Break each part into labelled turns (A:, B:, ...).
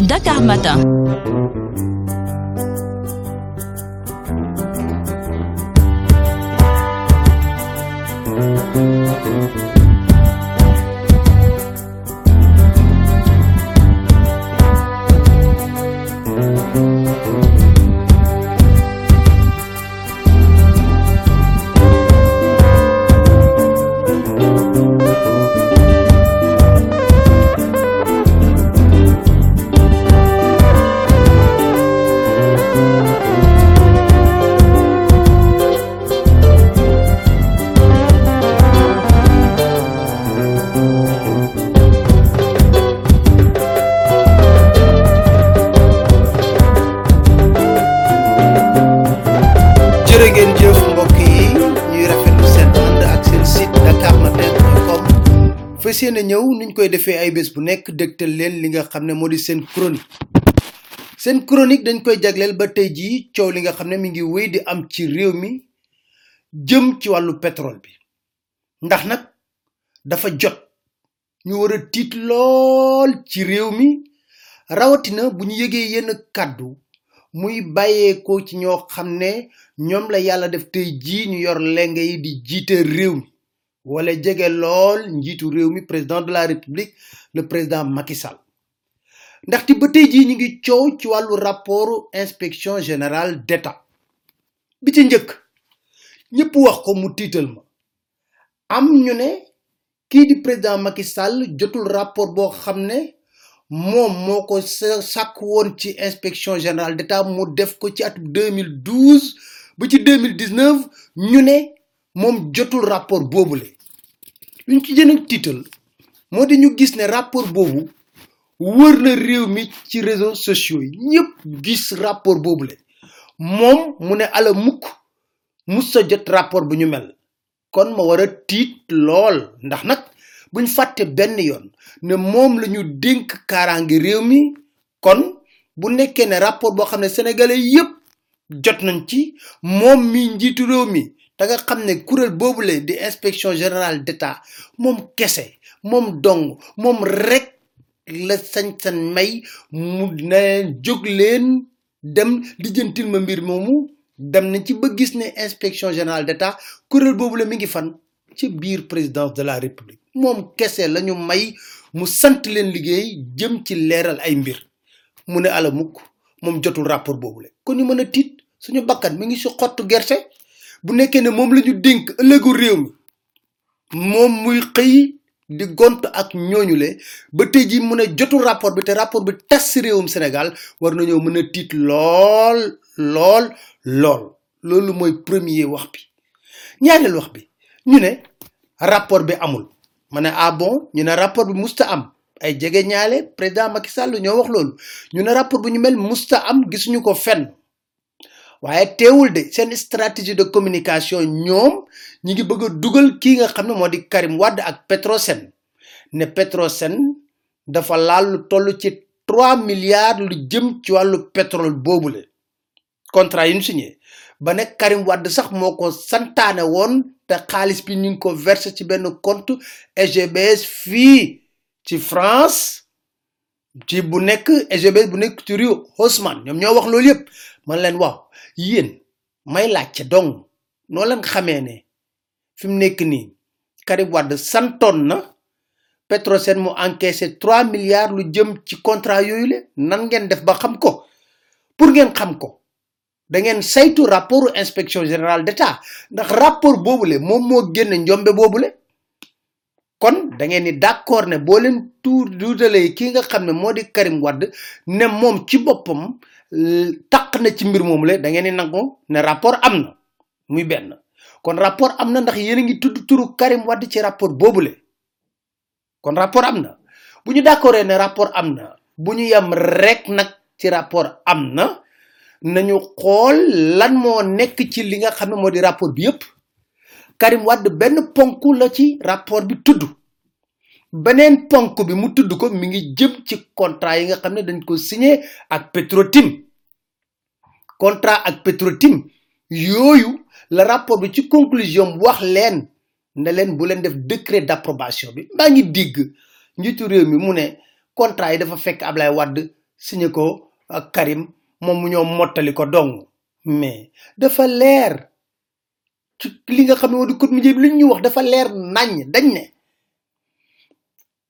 A: Dakar Matin.
B: Fas yéene ñëw niñ koy defee ay bés bu nekk dëgtal leen li nga xam ne moo di seen chronique. Seen chronique dañ koy jagleel ba tey jii coow li nga xam mi ngi wéy di am ci réew mi jëm ci wàllu pétrole bi. Ndax nag dafa jot ñu war a tiit lool ci réew mi rawatina bu ñu yëgee yenn kàddu muy bàyyeekoo ci ñoo xam ne ñoom la yàlla def tey jii ñu yor lenge di jiite réew mi wala jege lool njiitu réew mi président de la république le président Macky Sall. Ndaxte ba tey jii ñu ngi coow ci wàllu rapport inspection générale d'état. Bi ci njëkk ñëpp wax ko mu tiital ma. Am ñu ne kii di président Macky Sall jotul rapport boo xam ne moom moo ko sàkk woon ci inspection générale d'état mu def ko ci atum 2012 ba ci 2019 ñu ne moom jotul rapport boobule luñ ci gën a tiital moo di ñu gis ne rapport boobu wër na réew mi ci réseaux sociaux yi. Ñëpp gis rapport boobule moom mu ne ala mukk mus sa jot rapport bu ñu mel. Kon ma war a tiit lool. Ndax nag buñ fàtte benn yoon ne moom la ñu dénk kaaraange réew mi. Kon bu nekkee ne rapport boo xam ne sénégalais yépp jot nañ ci moom mi njiitu réew mi da nga xam ne kuréel boobule di inspection générale d'état moom kese moom dong moom rek la sañ-sañ may mu ne jóg leen dem lijjantil ma mbir moomu. Dem nañ ci ba gis ne inspection générale d'état kuréel boobule mi ngi fan ci biir présidence de la république. Moom kese la ñu may mu sant leen liggéey jëm ci leeral ay mbir. Mu ne ala mukk moom jotul rapport boobule kon ñu mën a tiit suñu bakkan mi ngi si xottu gerte bu nekkee ne moom la ñu dénk ëllëgu réew mi moom muy xëy di gont ak ñooñule ba tey ji mu ne jotul rapport bi te rapport bi tas réewum Sénégal war nañoo mën a tiit lool lool lool. Loolu mooy premier wax bi. Ñaareel wax bi ñu ne rapport bi amul. Ma ne ah bon? Ñu ne rapport bi musta am. Ay jege ñaale président Macky ñoo wax loolu. Ñu ne rapport bu ñu mel musta am gisuñu ko fenn waaye teewul de seen stratégie de communication ñoom ñi ngi bëgg a dugal kii nga xam ne moo di Karim Wade ak Petrosen. Ne Petrosen dafa laal lu toll ci 3 milliards lu jëm ci wàllu pétrole boobule. Contrat yi ñu signé. Ba ne Karim Wade sax moo ko santaane woon te xaalis bi ñu ngi ko compte SGBS fii ci France. Ci bu nekk SGBS bu nekk ci Haussmann. Ñoom ñoo man leen waaw yéen may laajte donc noo leen xamee ne fi mu nekk nii Karim santoon na Petrosen encaissé 3 milliards lu jëm ci contrat yooyu le nan ngeen def ba xam ko? Pour ngeen xam rapport inspection générale d'état ndax rapport boobule moom moo génne njombe boobule kon da ngeen ni d'accord ne boo leen tuur duutalee ki nga xam ne moo di Karim ne moom ci boppam tak na ci mbir mom le da ngeen nango ne rapport amna muy ben kon rapport amna ndax yeen ngi tuddu turu Karim wad ci rapport bobu le. Kon rapport amna buñu d'accordé ne rapport amna buñu yam rek nak ci rapport amna nañu xol lan mo nek ci li nga xamne modi rapport bi yep Karim wad ben ponku la ci rapport bi tuddu beneen ponk bi mu tudd ko mi ngi jëm ci contrat yi nga xam dañ ko signé ak Petrotim. contrat ak Petrotim la rapport bi ci conclusion wax leen ne leen bu leen def décret d'approbation bi. maa ngi digg njiitu réew mi mu ne contrat yi dafa fekk signé ko ak Karim moom mu ñoo mottali ko dong. mais dafa leer ci li nga xam ne code ñu wax dafa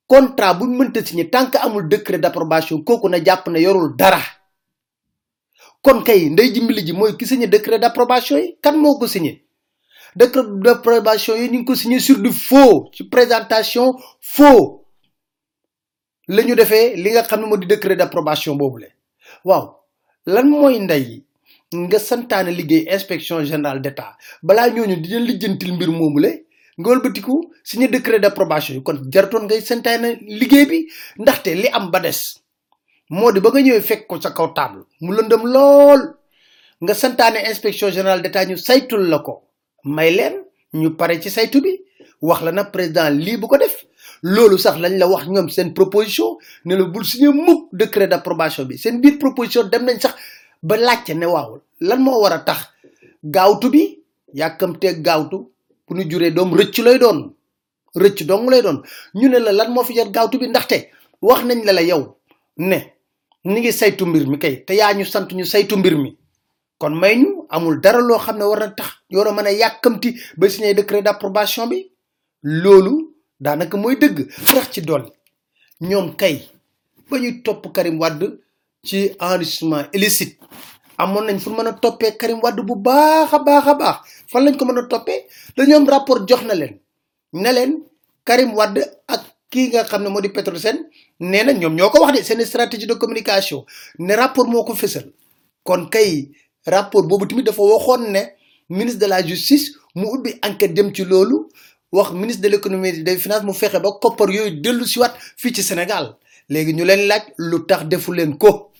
B: contrat bu mënta signé tant que amul décret d'approbation kooku na jàpp ne yorul dara. kon kay ndey jimbili ji mooy ki signé décret d'approbation yi kan moo ko signé? Décret d'approbation yi ñu ko signé sur du faux ci présentation faux. La ñu defee li nga xam ne moo di décret d'approbation boobule waaw lan mooy ndey nga santaane liggéey inspection générale d'état? Balaa ñooñu di leen lijjantil mbir moomule nga wëlbatiku signé décret d'approbation kon jaratoon ngay santaane liggéey bi ndaxte li am ba des. Moo di ba nga ñëwee fekk ko sa kaw table mu lëndëm lool. Nga santaane inspection générale d'état ñu saytul la ko. May leen ñu pare ci saytu bi. Wax la na président lii bu ko def. Loolu sax lañ la wax ñoom seen proposition ne la bul signé mukk décret d'approbation bi. Seen biir proposition dem nañ sax ba laajte ne waaw lan moo war a tax gaawtu bi yàkkamtee gaawtu bu ñu juree doom rëcc lay doon. Rëcc dong lay doon. Ñu ne la lan moo fi jar gaawtu bi ndaxte wax nañ la la yow ne ni ngi saytu mbir mi kay te yaa ñu sant ñu saytu mbir mi. Kon may ñu amul dara loo xam ne war na tax yoor a mën a yàkkamti ba signé décret d'approbation bi. Loolu daanaka mooy dëgg. Ci ñoom kay ba ñuy topp Karim Wade ci enrichissement illicite amoon nañ fu mën a toppee Karim Wade bu baax a baax a baax. fan lañ ko mën a toppee? dañoo am rapport jox na leen. ne leen Karim Wade ak kii nga xam ne moo di Petrosen nee na ñoom ñoo ko wax de seen stratégie de communication. ne rapport moo ko fësal. kon kay rapport boobu tamit dafa waxoon ne ministre de la justice mu ubbi enquête jëm ci loolu wax ministre de l'économie et des mu fexe ba koppar yooyu dellu si wat fii ci Sénégal. léegi ñu leen laaj lu tax defu leen ko?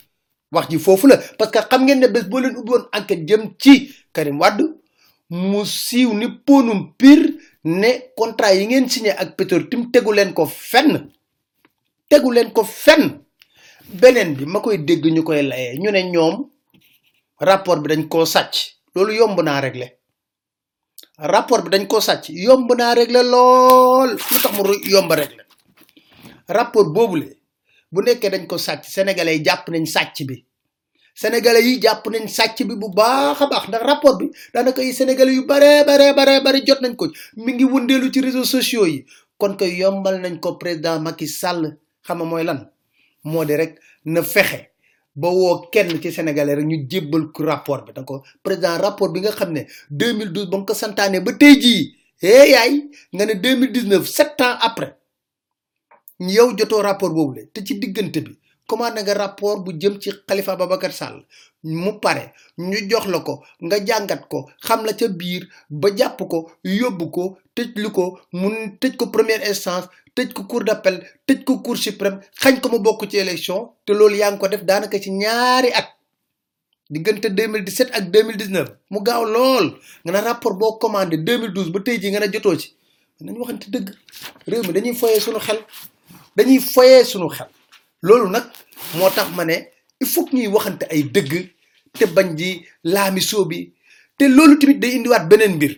B: Wax ji foofu la parce que xam ngeen ne bés boo leen ubbi woon enquête jëm ci Karim mu siiw ni ponum pire ne contrat yi ngeen signé ak Petro-Tim tegu leen ko fenn tegu leen ko fenn. Beneen bi ma koy dégg ñu koy layee ñu ne ñoom rapport bi dañ koo sàcc. Loolu yomb naa régler. Rapport bi dañ sàcc. Yomb naa lool. Lu tax mu yomb rapport boobule bu nekkee dañ ko sàcc sénégalais yi jàpp nañ sàcc bi. Sénégalais yi jàpp nañ sàcc bi bu baax a baax ndax rapport bi daanaka yi sénégalais yu bare bare bare bare jot nañ ko. Mi ngi wëndeelu ci réseaux sociaux yi. Kon koy yombal nañ ko président Macky Sall. Xam nga mooy lan? Moo di rek na fexe ba woo kenn ci sénégalais rek ñu jébbal ko rapport bi. Donc président rapport bi nga xam ne 2012 ba nga ko santaane ba tey jii eh yaay nga ne 2019 sept ans après yow jotoo rapport boobu te ci diggante bi commandé nga rapport bu jëm ci Khalifa Babacar Sall. Mu pare ñu jox la ko nga jàngat ko xam la ca biir ba jàpp ko yóbbu ko tëj lu ko mun tëj ko première instance tëj ko cour d'appel tëj ko cour suprême xañ ko mu bokk ci élection te loolu yaa ngi ko def daanaka ci ñaari at. Diggante 2017 ak 2019 mu gaaw lool. Nga ne rapport boo commandé 2012 ba tey jii nga ne jotoo ci. Nañu waxante dëgg. Réew mi dañuy foyee suñu xel dañuy foyee suñu xel. Loolu nag moo tax ma ne il faut ñuy waxante ay dëgg te bañ di laamisoo bi te loolu tamit day indiwaat beneen mbir.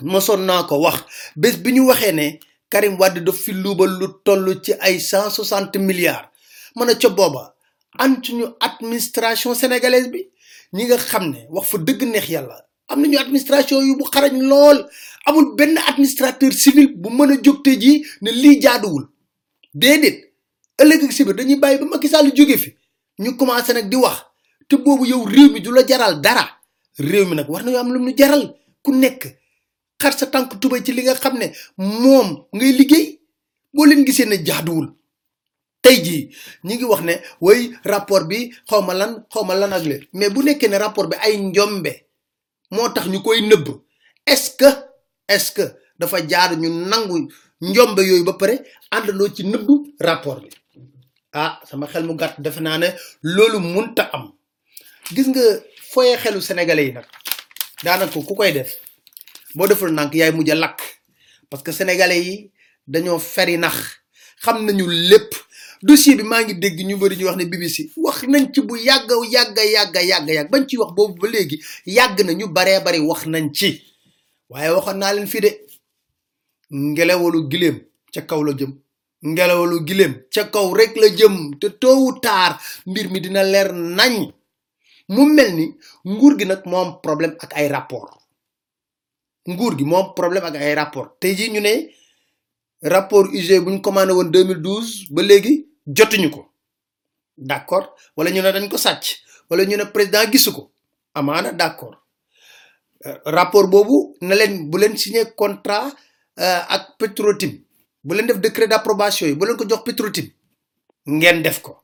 B: Mosoon naa ko wax. Bés bi ñu waxee ne Karim Wade daf fi luubal lu toll ci ay cent soixante milliards. Mën a ca booba an suñu administration sénégalaise bi. Ñi nga xam ne wax fa dëgg neex yàlla am nañu administration yu bu xarañ lool. Amul benn administrateur civil bu mën a jóg ji ne lii jaaduwul déedéet. Ëllëg ak si biir dañuy bàyyi ba Macky Sall jóge fi. Ñu commencé nag di wax. Te boobu yow réew mi du la jaral dara. Réew mi nag war nañu am lu ñu jaral. Ku nekk xar sa tànk tubay ci li nga xam ne moom ngay liggéey. Boo leen gisee ne jaaduwul. Tey jii ñi ngi wax ne way rapport bi xaw ma lan xaw ma lan ak leen mais bu nekkee ne rapport bi ay njombe moo tax ñu koy nëbb. Est-ce que est-ce que dafa jaar ñu nangu njombe yooyu ba pare àndandoo ci nëbbu rapport bi. Ah sama xel mu gàtt defe naa ne loolu munta am. Gis nga foye xelu sénégalais yi nag daanaka ku koy def boo deful nànk yaay mujj a lakk. Parce que sénégalais yi dañoo feri nax. Xam nañu lépp. Dossier bi maa ngi dégg ñu bëri ñu wax ne BBC wax nañ ci bu yàgg yàgg yàgg yàgg yàgg. Bañ ci wax boobu ba léegi yàgg na ñu baree bari wax nañ ci. Waaye waxoon naa leen fii de ngelawalu gileem ca kaw la jëm. Ngelawalu gileem ca kaw rek la jëm. Te tôt ou tard mbir mi dina leer nañ. Mu mel ni nguur gi nag moo am problème ak ay rapport. Nguur gi moo am problème ak ay rapport. Tey jii ñu ne rapport UG bu ñu commandé woon 2012 ba léegi jotuñu ko. D'accord? Wala ñu ne dañ ko sàcc. Wala ñu ne président gisu ko. Amaana d'accord. Rapport boobu na leen bu leen signé contrat ak Petrotim. Bu leen def décret d'approbation yi bu leen ko jox Petrotim. Ngeen def ko.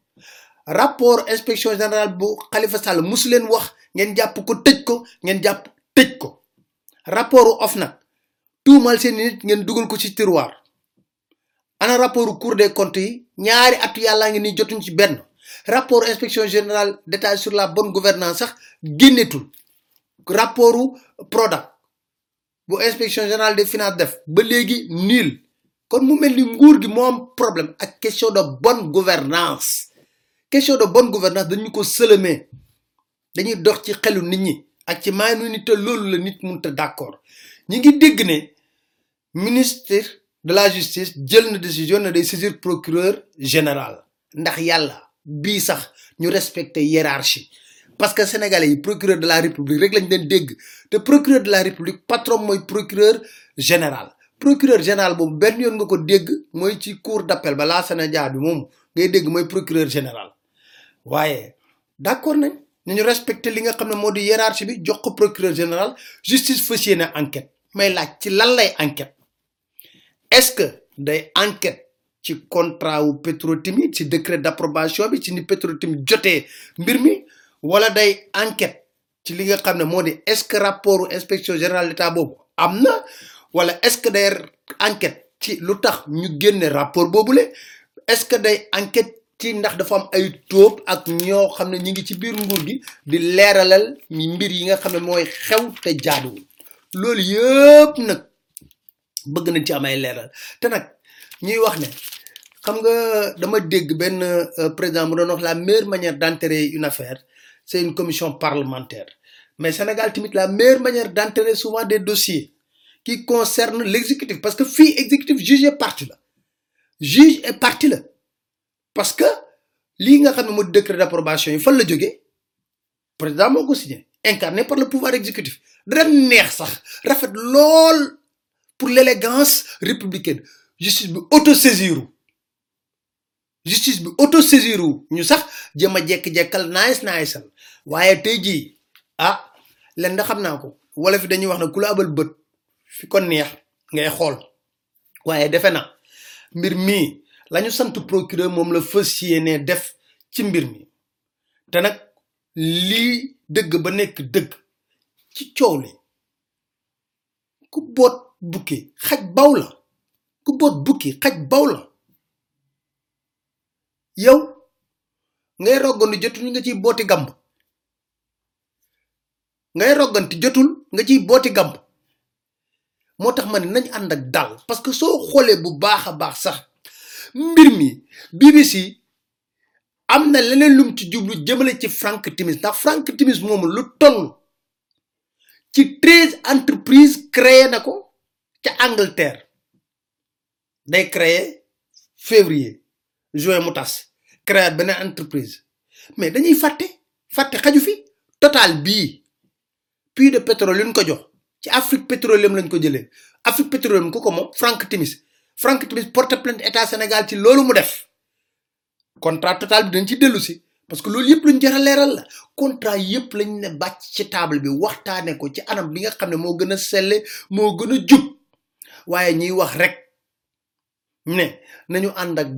B: Rapport inspection générale bu Khalifa Sall musu leen wax ngeen jàpp ko tëj ko ngeen jàpp tëj ko. Rapportu OFNAC tuumal seen nit ngeen dugal ko ci tiroir. Ana rapportu Cour des comptes yi ñaari atu yàllaa ngi nii jotuñ ci benn. Rapport inspection générale d'État sur la bonne gouvernance sax génnetul. Rapportu Prodac bu inspection générale des finances def nul. kon mu mel ni nguur problème question de bonne gouvernance. question de bonne gouvernance dañu ko sëlëmee. dañuy dox ci xelu nit ñi ak ci maanu nit te nit d'accord. ministre de la justice jël na décision ne day procureur général. ndax yàlla bii sax hiérarchie parce que sénégalais yi procureur de la république rek lañ leen dégg. Te procureur de la république patron mooy procureur général. Procureur général boobu benn yoon nga ko dégg mooy ci cour d'appel ba Sénégal bi moom ngay dégg mooy procureur général. Waaye d'accord nañ nañu respecter li nga xam ne moo di hiérarchie bi procureur général justice fas yéene enquête. May laaj ci lan lay enquête. Est-ce que day enquête ci contrat wu Petrotim yi ci décret d'approbation bi ci ni Petrotim jotee mbir mi? Wala day enquête ci li nga ne est-ce que rapport inspection générale d'État boobu wala est-ce que enquête ci lu tax ñu génne rapport boobule est-ce que day enquête ci ndax dafa am ay ak ne ñi ngi ci biir nguur gi di leeralal mbir yi nga xam ne xew te jaaduwul. Loolu yëpp nag bëgg nañ ci am ay leeral. Te ñuy wax benn président mu doon la meilleure manière d'enterrer une affaire c'est une commission parlementaire. Mais Sénégal la meilleure manière d'enterrer souvent des dossiers qui concernent l'exécutif. Parce que fii exécutif juge et partie la. Juge et partie la. Parce que lii nga xam ne moo di décret d'approbation yi fan la jógee? Président moo ko signé incarné par le pouvoir exécutif. Dara neex sax rafet lool pour l'élégance républicaine. Justice bi autosaisiru. Justice bi autosaisiru. Ñu sax jëm a jekk-jekkal nice niceal waaye tey jii ah len da xam naa ko. Wala fi dañuy wax ne ku la abal bët fi ko neex ngay xool. Waaye defe na mbir mii lañu sant procureur moom la fas yéene def ci mbir mi. Te nag lii dëgg ba nekk dëgg ci coow li. Ku boot bukki xaj baw la. Ku boot bukki xaj baw la. Yow ngay rogganti jotul nga ciy booti gamb ngay jotul nga dal parce que soo xoolee bu baax sax mbir mi BBC am na leneen lum ci Frank Timis. Ndax Frank Timis moomu lu toll ci treize entreprises créé na ko ca Angleterre. Day créé février juin mu tas créé entreprise. Mais dañuy fàtte fàtte xaju total bii puits de pétrole luñ ko jox. Ci Afrique Petroleum lañ ko jëlee. Afrique Petroleum ku Frank Timis. Frank Timis porte plainte état Sénégal ci loolu mu def. Contrat total bi dañ ci parce que loolu yëpp luñ a la. Contrat yëpp lañ ne ci table bi waxtaane ko ci anam bi nga xam ne moo a ne nañu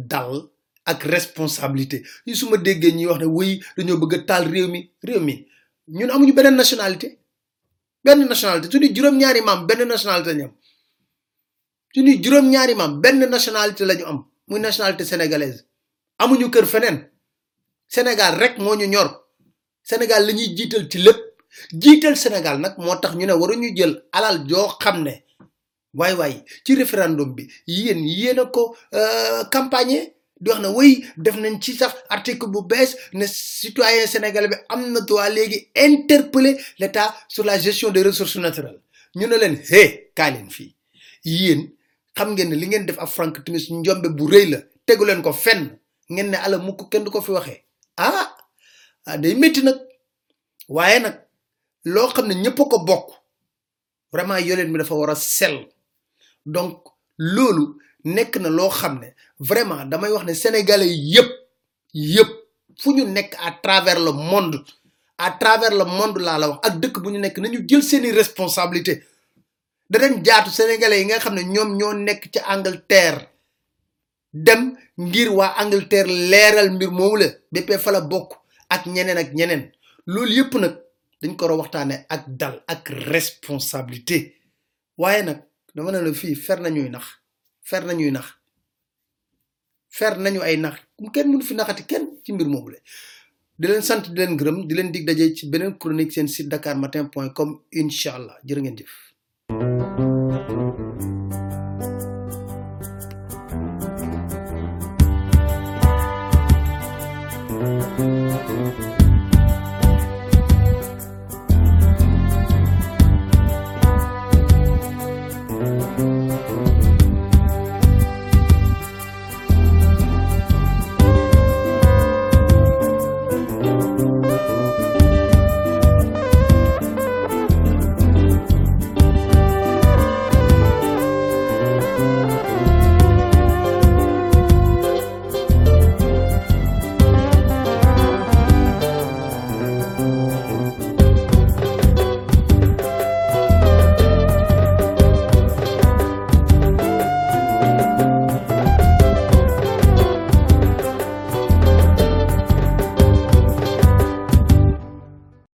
B: dal responsabilité. Yi su ma wax ne wuy bëgg a réew mi. Réew mi ñun amuñu nationalité benn nationalité suñuy juróom-ñaari maam benn nationalité lañu am. suñuy juróom-ñaari maam benn nationalité lañu am muy nationalité sénégalaise. amuñu kër feneen. Sénégal rek moo ñu ñor. Sénégal la ñuy jiital ci lépp. jiital Sénégal nag moo tax ñu ne waruñu jël alal joo xam ne waay waay ci référendum bi yéen yéen a ko campagne di wax ne way def nañ ci sax article bu bees ne citoyen sénégalais bi am na droit léegi interpeller l'État sur la gestion des ressources naturelles. Ñu ne leen hé kaa leen fii. Yéen xam ngeen ne li ngeen def ak Frank Timis njombe bu rëy la tegu leen ko fenn. Ngeen ne ala mukk kenn du ko fi waxee. Ah ah day métti nag. Waaye nag loo xam ne ñëpp a ko bokk vraiment yoleen mi dafa war a sell. Donc loolu nekk na loo xam ne vraiment damay wax ne sénégalais yëpp yëpp fu ñu à travers le monde à travers le monde la wax ak dëkk bu ñu nekk nañu jël seeni responsabilité danañ jaatu sénégalais yi nga xam ne Angleterre dem ngir Angleterre leeral mbir moomu la bépp fa la bokk ak ñeneen ak ñeneen. Loolu yëpp nag dañ ko war a waxtaane ak dal ak responsabilité fer nañuy nax. Fer nañu ay nax. Kenn mënu fi naxati kenn ci mbir moomu la di leen sant di leen gërëm di leen dig daje ci beneen chronique seen site dakarmatin point com incha allah. Jërë ngeen jëf.